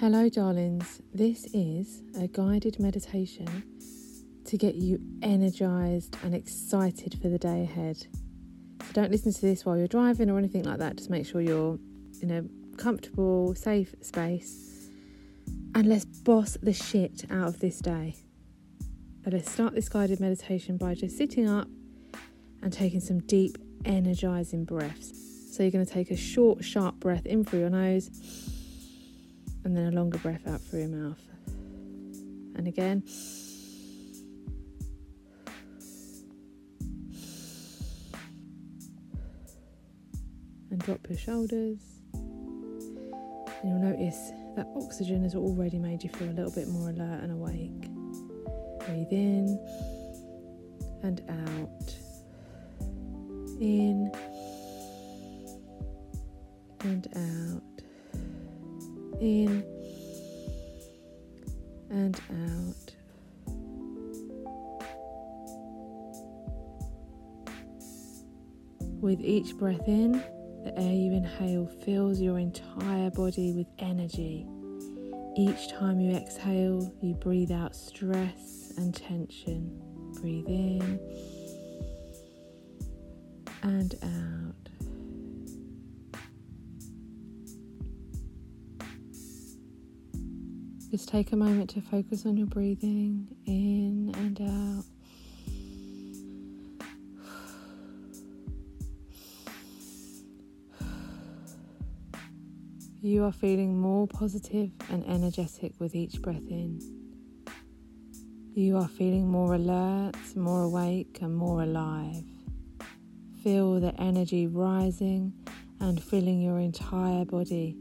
Hello, darlings. This is a guided meditation to get you energized and excited for the day ahead. So, don't listen to this while you're driving or anything like that. Just make sure you're in a comfortable, safe space. And let's boss the shit out of this day. Let's start this guided meditation by just sitting up and taking some deep, energizing breaths. So, you're going to take a short, sharp breath in through your nose and then a longer breath out through your mouth. And again. And drop your shoulders. And you'll notice that oxygen has already made you feel a little bit more alert and awake. Breathe in and out. In and out in and out. With each breath in, the air you inhale fills your entire body with energy. Each time you exhale, you breathe out stress and tension. Breathe in and out. Just take a moment to focus on your breathing in and out. You are feeling more positive and energetic with each breath in. You are feeling more alert, more awake, and more alive. Feel the energy rising and filling your entire body.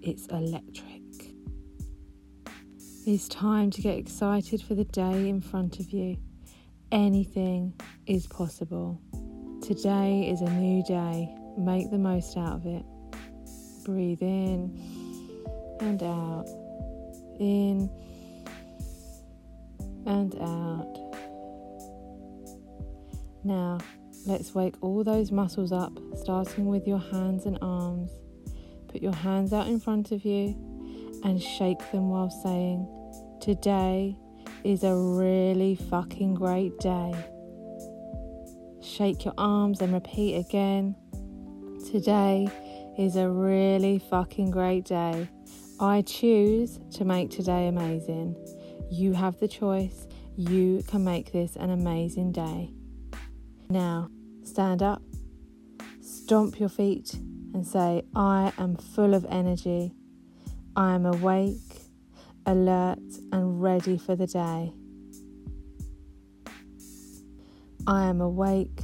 It's electric. It's time to get excited for the day in front of you. Anything is possible. Today is a new day. Make the most out of it. Breathe in and out. In and out. Now, let's wake all those muscles up, starting with your hands and arms. Put your hands out in front of you and shake them while saying, Today is a really fucking great day. Shake your arms and repeat again. Today is a really fucking great day. I choose to make today amazing. You have the choice. You can make this an amazing day. Now, stand up, stomp your feet, and say, I am full of energy. I am awake alert and ready for the day. I am awake,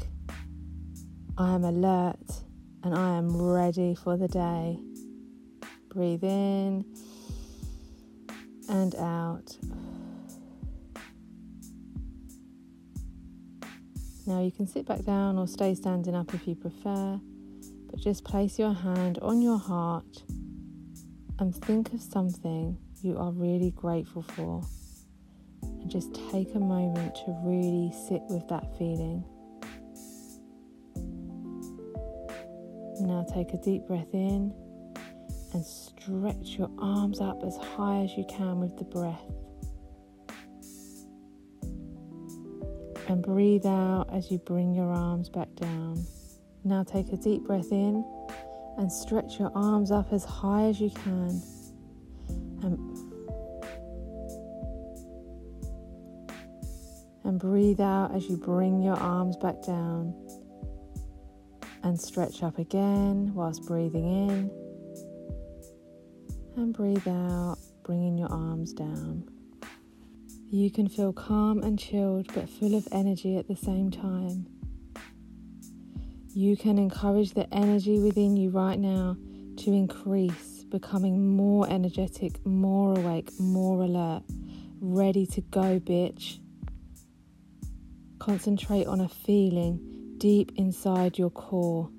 I am alert, and I am ready for the day. Breathe in and out. Now you can sit back down or stay standing up if you prefer, but just place your hand on your heart and think of something you are really grateful for. And just take a moment to really sit with that feeling. Now take a deep breath in and stretch your arms up as high as you can with the breath. And breathe out as you bring your arms back down. Now take a deep breath in and stretch your arms up as high as you can. And, and breathe out as you bring your arms back down. And stretch up again whilst breathing in. And breathe out, bringing your arms down. You can feel calm and chilled but full of energy at the same time. You can encourage the energy within you right now to increase, becoming more energetic, more awake, more alert, ready to go, bitch. Concentrate on a feeling deep inside your core.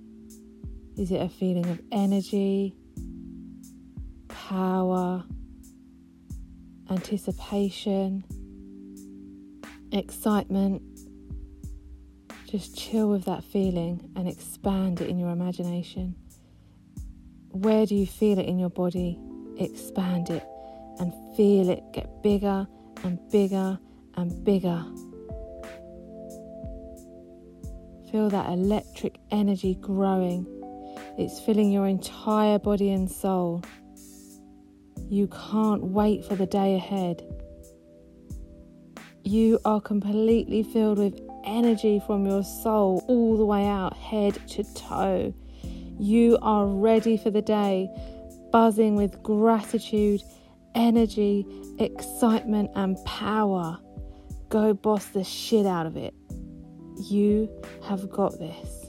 Is it a feeling of energy, power, anticipation, excitement? Just chill with that feeling and expand it in your imagination. Where do you feel it in your body? Expand it. and feel it get bigger and bigger and bigger. Feel that electric energy growing. It's filling your entire body and soul. You can't wait for the day ahead. You are completely filled with energy from your soul all the way out, head to toe. You are ready for the day, buzzing with gratitude, energy, excitement, and power. Go boss the shit out of it. You have got this.